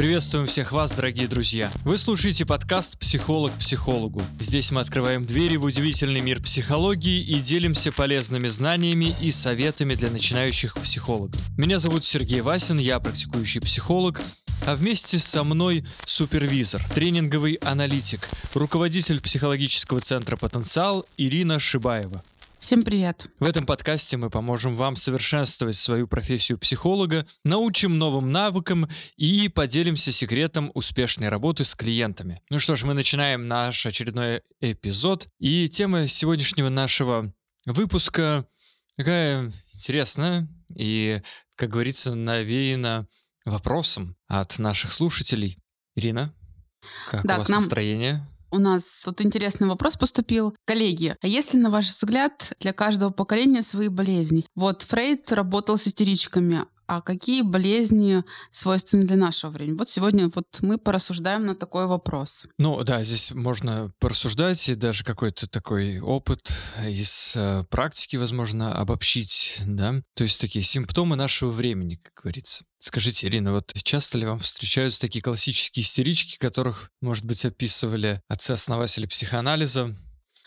Приветствуем всех вас, дорогие друзья. Вы слушаете подкаст «Психолог психологу». Здесь мы открываем двери в удивительный мир психологии и делимся полезными знаниями и советами для начинающих психологов. Меня зовут Сергей Васин, я практикующий психолог, а вместе со мной супервизор, тренинговый аналитик, руководитель психологического центра «Потенциал» Ирина Шибаева. Всем привет! В этом подкасте мы поможем вам совершенствовать свою профессию психолога, научим новым навыкам и поделимся секретом успешной работы с клиентами. Ну что ж, мы начинаем наш очередной эпизод. И тема сегодняшнего нашего выпуска такая интересная и, как говорится, навеяна вопросом от наших слушателей. Ирина, как Да, у вас нам- настроение? У нас тут интересный вопрос поступил. Коллеги, а если, на ваш взгляд, для каждого поколения свои болезни? Вот Фрейд работал с истеричками, а какие болезни свойственны для нашего времени? Вот сегодня вот мы порассуждаем на такой вопрос. Ну да, здесь можно порассуждать и даже какой-то такой опыт из э, практики, возможно, обобщить, да. То есть такие симптомы нашего времени, как говорится. Скажите, Ирина, вот часто ли вам встречаются такие классические истерички, которых, может быть, описывали отцы-основатели психоанализа?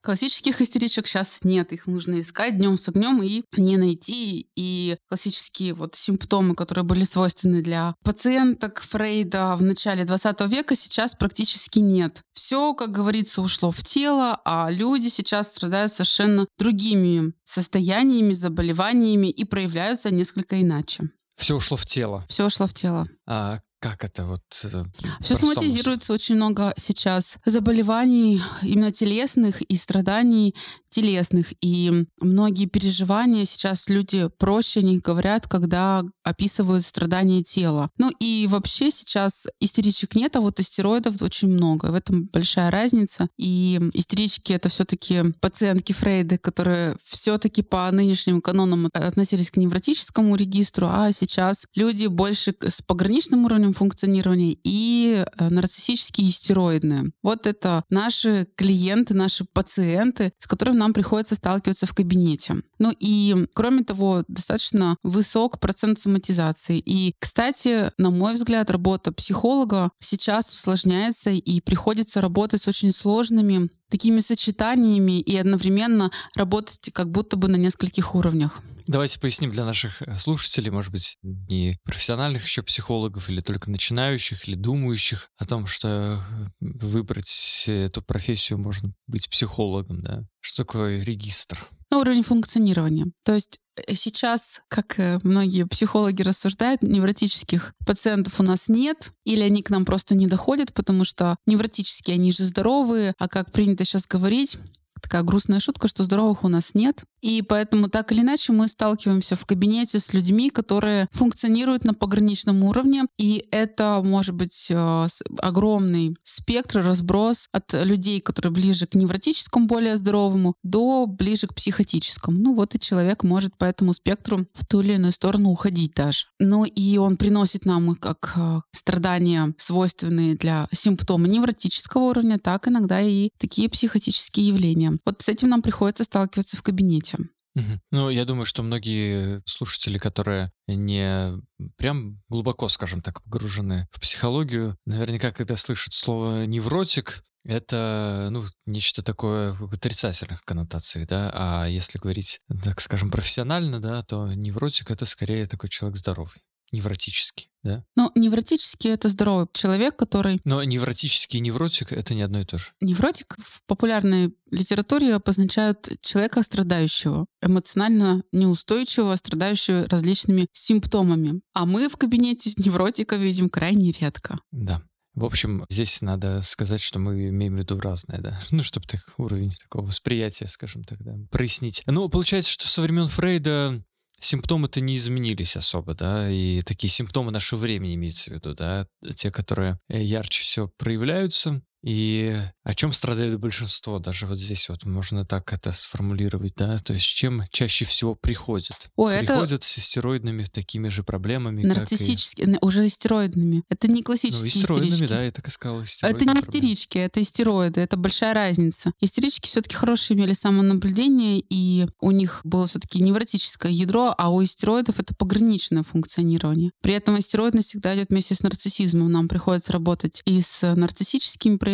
Классических истеричек сейчас нет, их нужно искать днем с огнем и не найти. И классические вот симптомы, которые были свойственны для пациенток Фрейда в начале 20 века, сейчас практически нет. Все, как говорится, ушло в тело, а люди сейчас страдают совершенно другими состояниями, заболеваниями и проявляются несколько иначе. Все ушло в тело. Все ушло в тело. А как это вот? э, Все соматизируется очень много сейчас заболеваний именно телесных и страданий телесных. И многие переживания сейчас люди проще о них говорят, когда описывают страдания тела. Ну и вообще сейчас истеричек нет, а вот истероидов очень много. В этом большая разница. И истерички — это все таки пациентки Фрейда, которые все таки по нынешним канонам относились к невротическому регистру, а сейчас люди больше с пограничным уровнем функционирования и э, нарциссические и стероидные. Вот это наши клиенты, наши пациенты, с которыми нам приходится сталкиваться в кабинете. Ну и, кроме того, достаточно высок процент соматизации. И, кстати, на мой взгляд, работа психолога сейчас усложняется и приходится работать с очень сложными такими сочетаниями и одновременно работать как будто бы на нескольких уровнях. Давайте поясним для наших э, слушателей, может быть, не профессиональных еще психологов или только начинающих, или думающих о том, что э, выбрать эту профессию можно быть психологом, да? Что такое регистр? на уровень функционирования. То есть э, сейчас, как многие психологи рассуждают, невротических пациентов у нас нет, или они к нам просто не доходят, потому что невротические, они же здоровые, а как принято сейчас говорить, такая грустная шутка, что здоровых у нас нет. И поэтому так или иначе мы сталкиваемся в кабинете с людьми, которые функционируют на пограничном уровне. И это может быть э, огромный спектр, разброс от людей, которые ближе к невротическому, более здоровому, до ближе к психотическому. Ну вот и человек может по этому спектру в ту или иную сторону уходить даже. Ну и он приносит нам как э, страдания, свойственные для симптома невротического уровня, так иногда и такие психотические явления. Вот с этим нам приходится сталкиваться в кабинете. Мгм. Ну, я думаю, что многие слушатели, которые не прям глубоко, скажем так, погружены в психологию, наверняка, когда слышат слово невротик, это, ну, нечто такое отрицательных коннотациях, да, а если говорить, так скажем, профессионально, да, то невротик — это скорее такой человек здоровый, невротический, да. Но невротический — это здоровый человек, который Но невротический и невротик — это не одно и то же. Невротик в популярной литературе обозначают человека страдающего, эмоционально неустойчивого, страдающего различными симптомами. А мы в кабинете невротика видим крайне редко. Да. В общем, здесь надо сказать, что мы имеем в виду разное, да. Ну, чтобы так уровень такого восприятия, скажем так, да, прояснить. Ну, получается, что со времен Фрейда симптомы-то не изменились особо, да, и такие симптомы нашего времени имеется в виду, да, те, которые э, ярче всего проявляются, И о чем страдает большинство? Даже вот здесь вот можно так это сформулировать, да? То есть чем чаще всего приходят? Ой, приходят это... с истероидными такими же проблемами, Нарциссическими, и... уже истероидными. Это не классические ну, истероидными, истерички. да, я так и сказал. Это не истерички, это истероиды, это большая разница. Истерички все-таки хорошие имели самонаблюдение, и у них было все-таки невротическое ядро, а у истероидов это пограничное функционирование. При этом истероидность всегда идет вместе с нарциссизмом. Нам приходится работать и с нарциссическими проявлениями,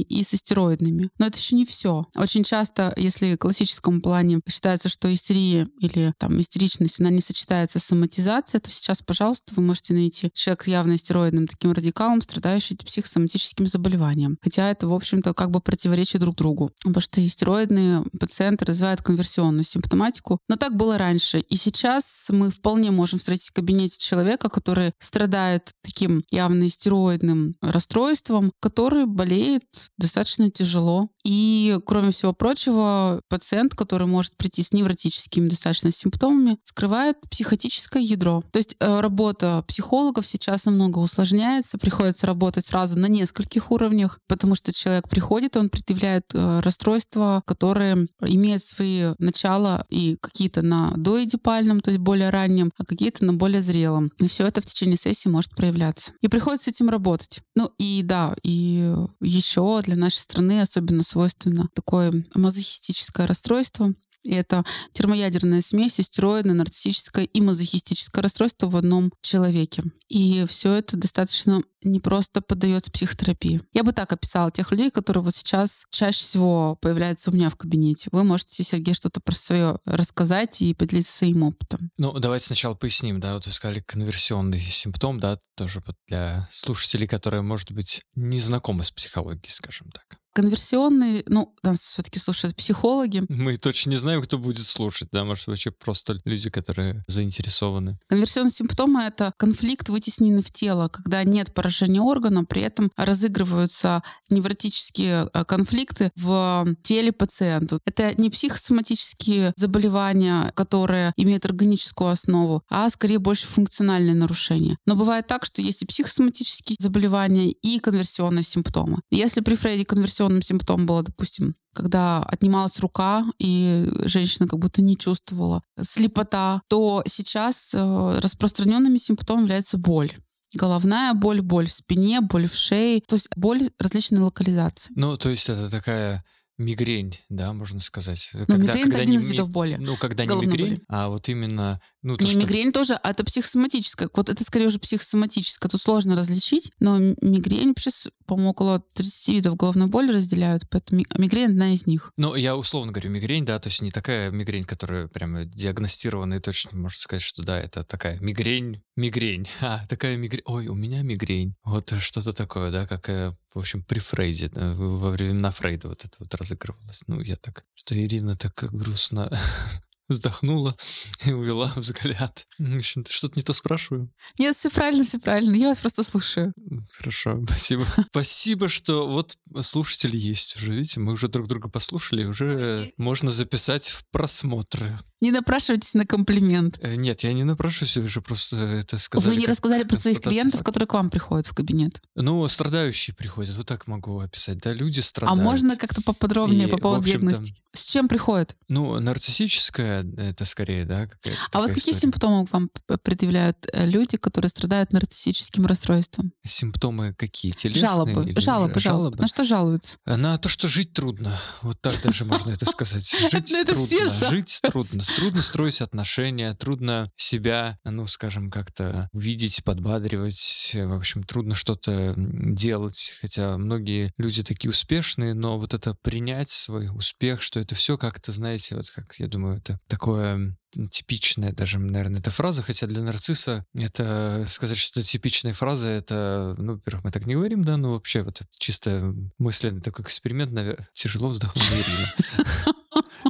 и с истероидными. Но это еще не все. Очень часто, если в классическом плане считается, что истерия или там истеричность, она не сочетается с соматизацией, то сейчас, пожалуйста, вы можете найти человек явно истероидным таким радикалом, страдающий психосоматическим заболеванием. Хотя это, в общем-то, как бы противоречит друг другу. Потому что истероидные пациенты развивают конверсионную симптоматику. Но так было раньше. И сейчас мы вполне можем встретить в кабинете человека, который страдает таким явно истероидным расстройством, который болеет достаточно тяжело. И, кроме всего прочего, пациент, который может прийти с невротическими достаточно симптомами, скрывает психотическое ядро. То есть э, работа психологов сейчас намного усложняется, приходится работать сразу на нескольких уровнях, потому что человек приходит, он предъявляет э, расстройства, которые имеют свои начала и какие-то на доэдипальном, то есть более раннем, а какие-то на более зрелом. И все это в течение сессии может проявляться. И приходится с этим работать. Ну и да, и еще для нашей страны особенно свойственно такое мазохистическое расстройство, и это термоядерная смесь истероидное, нарциссическое и мазохистическое расстройство в одном человеке. И все это достаточно не просто поддается психотерапии. Я бы так описала тех людей, которые вот сейчас чаще всего появляются у меня в кабинете. Вы можете, Сергей, что-то про свое рассказать и поделиться своим опытом. Ну, давайте сначала поясним, да, вот вы сказали конверсионный симптом, да, тоже для слушателей, которые, может быть, не знакомы с психологией, скажем так конверсионный, ну, нас все-таки слушают психологи. Мы точно не знаем, кто будет слушать, да, может, вообще просто люди, которые заинтересованы. Конверсионные симптомы — это конфликт, вытесненный в тело, когда нет поражения органа, при этом разыгрываются невротические э, конфликты в теле пациента. Это не психосоматические заболевания, которые имеют органическую основу, а скорее больше функциональные нарушения. Но бывает так, что есть и психосоматические заболевания, и конверсионные симптомы. Если при Фрейде конверсионные инфекционным симптомом было, допустим, когда отнималась рука, и женщина как будто не чувствовала слепота, то сейчас э, распространенными симптомами является боль головная боль, боль в спине, боль в шее, то есть боль различной локализации. Ну, то есть это такая мигрень, да, можно сказать. Но когда, мигрень когда это один из видов боли. Ну, когда не мигрень, боли. а вот именно... Ну, не, что... мигрень тоже, а это психосоматическая. Вот это скорее уже психосоматическая. Тут сложно различить, но мигрень, сейчас, по-моему, около 30 видов головной боли разделяют, поэтому мигрень одна из них. Ну, я условно говорю мигрень, да, то есть не такая мигрень, которая прямо диагностированная и точно можно сказать, что да, это такая мигрень, мигрень. А, такая мигрень. Ой, у меня мигрень. Вот что-то такое, да, как в общем, при Фрейде, во времена Фрейда вот это вот разыгрывалось. Ну, я так, что Ирина так грустно вздохнула и увела взгляд. Что-то не то спрашиваю. Нет, все правильно, все правильно. Я вас просто слушаю. Хорошо, спасибо. Спасибо, что вот слушатели есть уже. Видите, мы уже друг друга послушали, уже можно записать в просмотры. Не напрашивайтесь на комплимент. Э, нет, я не напрашиваюсь, уже просто это сказали. Вы не рассказали про своих клиентов, которые к вам приходят в кабинет. Ну, страдающие приходят, вот так могу описать, да, люди а страдают. А можно как-то поподробнее и, по поводу диагностики? С чем приходят? Ну, нарциссическая, это скорее, да, какая-то А вот какие история. симптомы к вам предъявляют э, люди, которые страдают нарциссическим расстройством? Симптомы какие? Телесные? Жалобы, жалобы, жалобы, жалобы. На что жалуются? На то, что жить трудно. Вот так даже можно это сказать. Жить трудно. Жить трудно трудно строить отношения, трудно себя, ну, скажем, как-то видеть, подбадривать, в общем, трудно что-то делать, хотя многие люди такие успешные, но вот это принять свой успех, что это все как-то, знаете, вот как, я думаю, это такое типичная даже, наверное, эта фраза, хотя для нарцисса это сказать, что это типичная фраза, это, ну, во-первых, мы так не говорим, да, но вообще вот чисто мысленный такой эксперимент, наверное, тяжело вздохнула Ирина.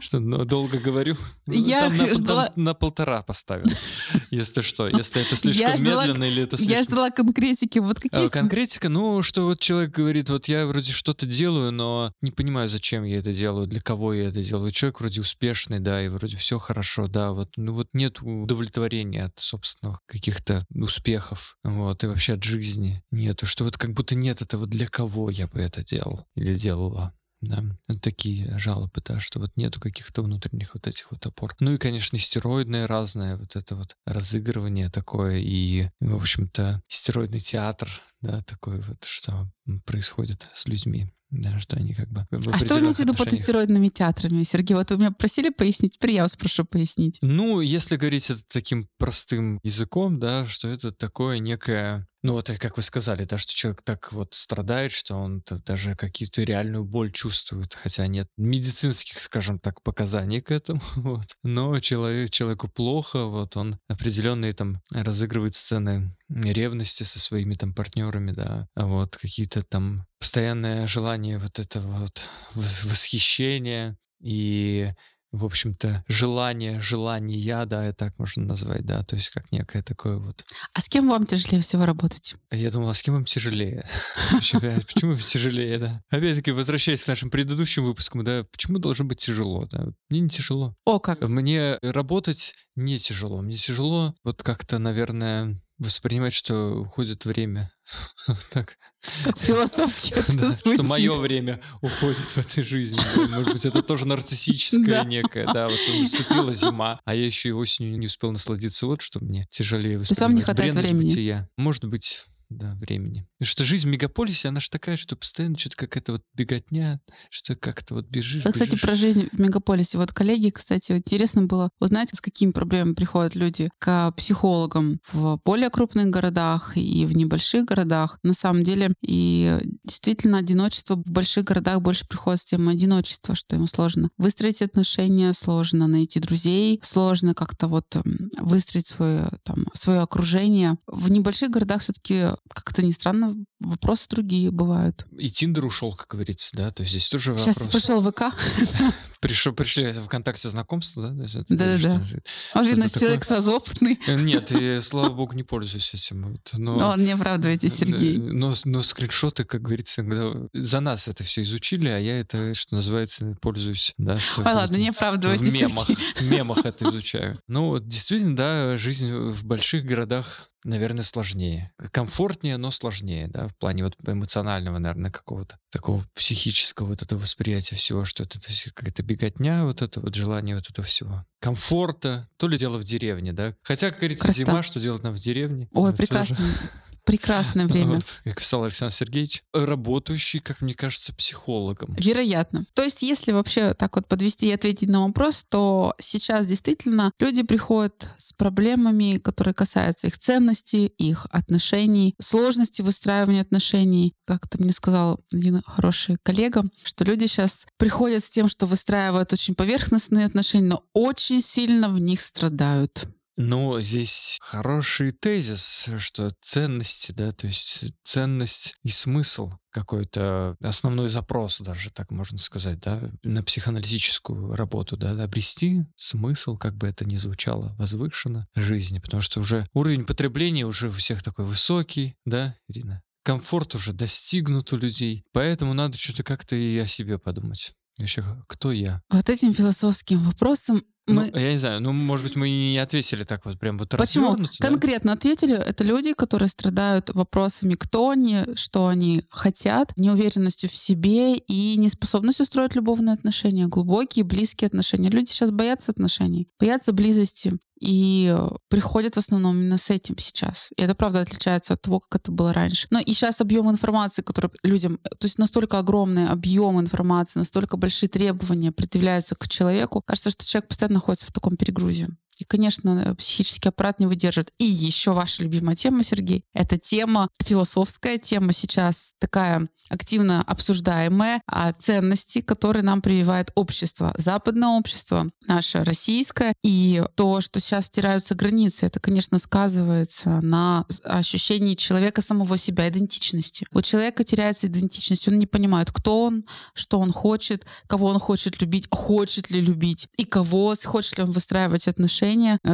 Что, ну, долго говорю? Я Там на, ждала- там на полтора поставил. Если что, если это слишком Я ждала- медленно или это слишком... Я ждала конкретики. Вот А, какие... Конкретика, ну, что вот человек говорит, вот я вроде что-то делаю, но не понимаю, зачем я это делаю, для кого я это делаю. Человек вроде успешный, да, и вроде все хорошо, да, вот, ну вот нет удовлетворения от собственных каких-то успехов, вот, и вообще от жизни нету, что вот как будто нет этого, для кого я бы это делал или делала. Да, такие жалобы, да, что вот нету каких-то внутренних вот этих вот опор. Ну и, конечно, стероидное разное, вот это вот разыгрывание такое, и, в общем-то, стероидный театр, да, такой вот, что происходит с людьми. Да, что они как бы... А что вы имеете в виду под отношениях. истероидными театрами, Сергей? Вот вы меня просили пояснить, теперь я вас прошу пояснить. Ну, если говорить это таким простым языком, да, что это такое некое... Ну, вот и как вы сказали, да, что человек так вот страдает, что он даже какую-то реальную боль чувствует, хотя нет медицинских, скажем так, показаний к этому, вот. Но человек, человеку плохо, вот, он определенные там разыгрывает сцены ревности со своими там партнерами, да, а вот, какие-то там постоянное желание вот этого вот вос- восхищения и в общем-то, желание, желание, да, и так можно назвать, да, то есть как некое такое вот. А с кем вам тяжелее всего работать? А Я думал, а с кем им тяжелее? Блядь, Почему тяжелее, да? Опять-таки, возвращаясь к нашим предыдущим выпускам, да, почему должно быть тяжело, да? Мне не тяжело. О, как? Мне работать не тяжело. Мне тяжело вот как-то, наверное, воспринимать, что уходит время. Так. Как философски это Да, что звучит. мое время уходит в этой жизни. Может быть, это тоже нарциссическое некое, да, вот наступила зима, а я еще и осенью не успел насладиться. Вот что мне тяжелее есть вам не воспринимать. хватает времени? Может быть, да, времени. Потому что жизнь в мегаполисе, она же такая, что постоянно что-то какая-то вот беготня, что как-то вот бежишь, Вот, кстати, бежишь. про жизнь в мегаполисе. Вот, коллеги, кстати, вот интересно было узнать, с какими проблемами приходят люди к психологам в более крупных городах и в небольших городах. На самом деле, и действительно, одиночество в больших городах больше приходит с темой одиночества, что ему сложно выстроить отношения, сложно найти друзей, сложно как-то вот м, выстроить свое, там, свое окружение. В небольших городах все-таки, как-то не странно, вопросы другие бывают. И Тиндер ушел, как говорится, да, то есть здесь тоже Сейчас вопрос. пошел ВК, Пришел, пришли ВКонтакте знакомство, да? Да-да-да. он Что-то наш человек сразу опытный. Э, Нет, и, слава богу, не пользуюсь этим. Но, Ладно, не оправдывайтесь, Сергей. Э, Но, но скриншоты, как говорится, иногда за нас это все изучили, а я это, что называется, пользуюсь, да, что Ой, ладно, не в оправдывайтесь, мемах, Сергей. в мемах это изучаю. Ну, действительно, да, жизнь в больших городах, наверное, сложнее. Комфортнее, но сложнее, да, в плане вот эмоционального, наверное, какого-то такого психического вот этого восприятия всего, что это, это какая-то беготня, вот это вот желание вот этого всего. Комфорта, то ли дело в деревне, да. Хотя, как говорится, Красота. зима, что делать нам в деревне? Ой, Ну, тоже. Прекрасно. Прекрасное время. Как писал Александр Сергеевич, работающий, как мне кажется, психологом. Вероятно. То есть, если вообще так вот подвести и ответить на вопрос, то сейчас действительно люди приходят с проблемами, которые касаются их ценностей, их отношений, сложности выстраивания отношений. Как-то мне сказал один хороший коллега, что люди сейчас приходят с тем, что выстраивают очень поверхностные отношения, но очень сильно в них страдают. Но здесь хороший тезис, что ценности, да, то есть ценность и смысл какой-то основной запрос даже, так можно сказать, да, на психоаналитическую работу, да, обрести смысл, как бы это ни звучало, возвышенно жизни, потому что уже уровень потребления уже у всех такой высокий, да, Ирина? Комфорт уже достигнут у людей, поэтому надо что-то как-то и о себе подумать. Вообще, кто я? Вот этим философским вопросом мы Ну, я не знаю, ну, может быть, мы не ответили так вот прям вот Почему? да? Конкретно ответили, это люди, которые страдают вопросами, кто они, что они хотят, неуверенностью в себе и неспособностью строить любовные отношения, глубокие, близкие отношения. Люди сейчас боятся отношений, боятся близости и э, приходят в основном именно с этим сейчас. И это, правда, отличается от того, как это было раньше. Но и сейчас объем информации, который людям... То есть настолько огромный объем информации, настолько большие требования предъявляются к человеку. Кажется, что человек постоянно находится в таком перегрузе. И, конечно, психический аппарат не выдержит. И еще ваша любимая тема, Сергей, это тема, философская тема сейчас такая активно обсуждаемая, о ценности, которые нам прививает общество. Западное общество, наше российское. И то, что сейчас стираются границы, это, конечно, сказывается на ощущении человека самого себя, идентичности. У человека теряется идентичность, он не понимает, кто он, что он хочет, кого он хочет любить, хочет ли любить, и кого, хочет ли он выстраивать отношения,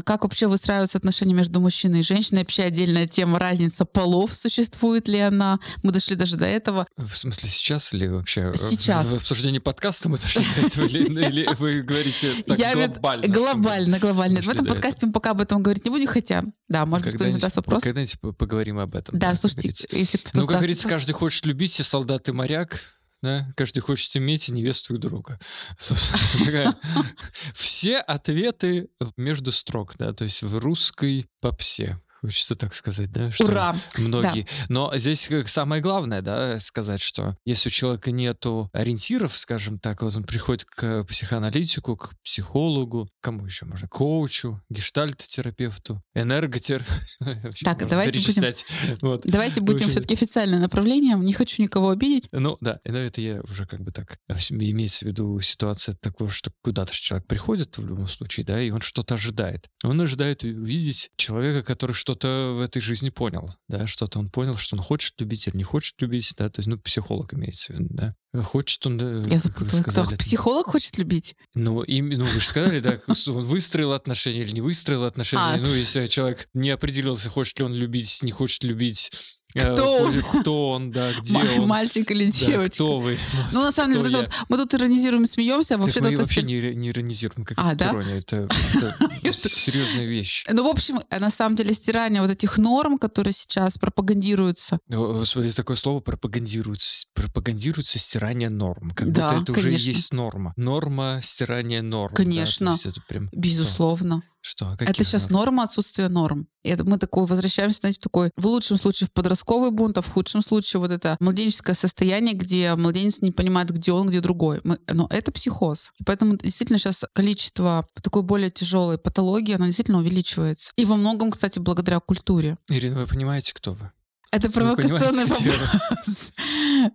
как вообще выстраиваются отношения между мужчиной и женщиной. Вообще отдельная тема разница полов, существует ли она. Мы дошли даже до этого. В смысле сейчас или вообще? Сейчас. В, в обсуждении подкаста мы дошли до этого или, или вы говорите так глобально? Глобально, глобально. В этом подкасте мы пока об этом говорить не будем, хотя, да, может быть, кто-нибудь задаст вопрос. когда-нибудь по- поговорим об этом. Да, слушайте, если кто-то Ну, как говорится, каждый хочет любить, и солдат, и моряк. Да? Каждый хочет иметь невесту и друга. Собственно, Все ответы между строк, да, то есть в русской попсе. Хочется так сказать, да? что Ура! Многие. Но здесь самое главное, да, сказать, что если у человека нету ориентиров, скажем так, вот он приходит к психоаналитику, к психологу, кому еще можно, коучу, гештальт-терапевту, энерготер. Так, давайте будем-. Вот. Давайте будем все-таки официальное направление. Не хочу никого обидеть. Ну да, это я уже как бы так, а имеется в виду ситуация такого, что куда-то человек приходит в любом случае, да, и он что-то ожидает. Он ожидает увидеть человека, который что-то в этой жизни понял, да, что-то он понял, что он хочет любить или не хочет любить, да, то есть, ну, психолог имеется в виду, да. Хочет он, да, Я как вы запутала. Кто психолог хочет любить? ну, им, ну, вы же сказали, да, он выстроил отношения или не выстроил отношения. А. Ну, если человек не определился, хочет ли он любить, не хочет любить. э, Кто он? Кто он, да, где он. Мальчик или Да, девочка? кто вы? Ну, на самом деле, вот вот, мы тут иронизируем, смеемся, а Так вообще-то... мы вообще не, не иронизируем, как А, да? ирония. Это, это серьезная вещь. Ну, в общем, э, на самом деле, стирание вот этих норм, которые сейчас пропагандируются, Господи, такое слово пропагандируется. Пропагандируется стирание норм. Как Да, будто это уже конечно. есть норма. Норма стирания норм. да, Конечно. есть это прям... безусловно. Что? А Это каких сейчас норм? норма отсутствия норм. И это мы такой возвращаемся, знаете, в такой, в лучшем случае в подростковый бунт, а в худшем случае вот это младенческое состояние, где младенец не понимает, где он, где другой. Мы- но это психоз. И поэтому действительно сейчас количество такой более тяжелой патологии, она действительно увеличивается. И во многом, кстати, благодаря культуре. Ирина, вы понимаете, кто вы? Это провокационный вопрос.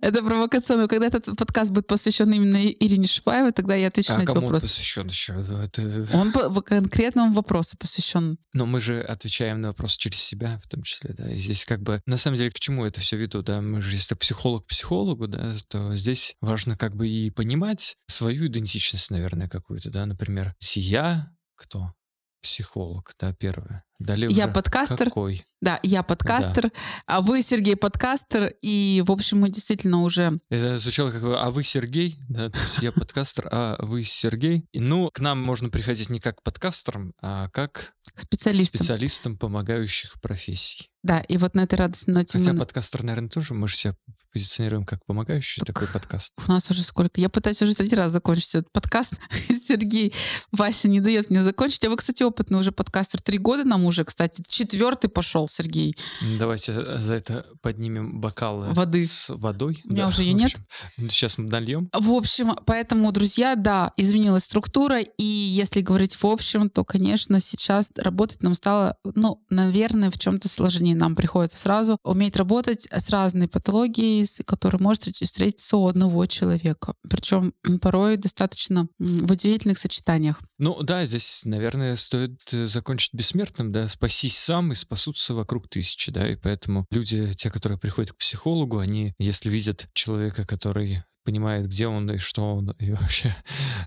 Это провокационный. Когда этот подкаст будет посвящен именно Ирине Шипаевой, тогда я отвечу на А эти кому он вопросы. посвящен еще? Это... Он по по конкретному вопросу посвящен. Но мы же отвечаем на вопросы через себя, в том числе, да. И здесь как бы, на самом деле, к чему это все веду, да? Мы же, если психолог к психологу, да, то здесь важно как бы и понимать свою идентичность, наверное, какую-то, да. Например, я кто? Психолог, да, первое. Далее Я подкастер. Какой? Да, я подкастер, а вы, Сергей, подкастер. И, в общем, мы действительно уже... Это звучало как бы, а вы Сергей, да, то есть я подкастер, а вы Сергей. Ну, к нам можно приходить не как подкастерам, а как Специалистом. специалистам помогающих профессий. Да, и вот на этой радостной ноте Хотя мы- подкастер, наверное, тоже мы же себя позиционируем как помогающий Так. такой подкаст. У нас уже сколько? Я пытаюсь уже третий раз закончить этот подкаст. Сергей, Вася не дает мне закончить. А вы, кстати, опытный уже подкастер. Три года нам уже, кстати. Четвертый пошел, Сергей. Давайте за это поднимем бокалы Воды. с водой. У меня уже её нет. Сейчас мы нальем. В общем, поэтому, друзья, да, изменилась структура, и если говорить в общем, то, конечно, сейчас работать нам стало, ну, наверное, в чем-то сложнее. Нам приходится сразу уметь работать с разной патологией, с которой может встретиться у одного человека. Причем порой достаточно в удивительных сочетаниях. Ну да, здесь, наверное, стоит э, закончить бессмертным, да, спасись сам и спасутся вокруг тысячи, да, и поэтому люди, те, которые приходят к психологу, они, если видят человека, который понимает, где он и что он, и вообще,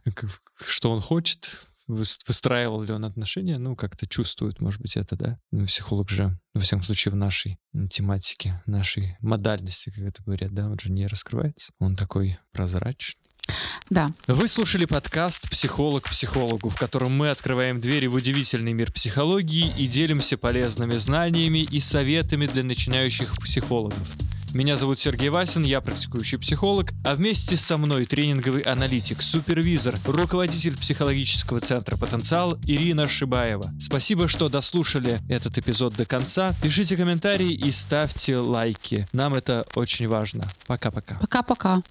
что он хочет, выстраивал ли он отношения, ну, как-то чувствуют, может быть, это, да. Ну, психолог же, во всяком случае, в нашей тематике, нашей модальности, как это говорят, да, он же не раскрывается. Он такой прозрачный. Да, Вы слушали подкаст «Психолог психологу», в котором мы открываем двери в удивительный мир психологии и делимся полезными знаниями и советами для начинающих психологов. Меня зовут Сергей Васин, я практикующий психолог, а вместе со мной тренинговый аналитик, супервизор, руководитель психологического центра «Потенциал» Ирина Шибаева. Спасибо, что дослушали этот эпизод до конца. Пишите комментарии и ставьте лайки. Нам это очень важно. Пока-пока. пока-пока.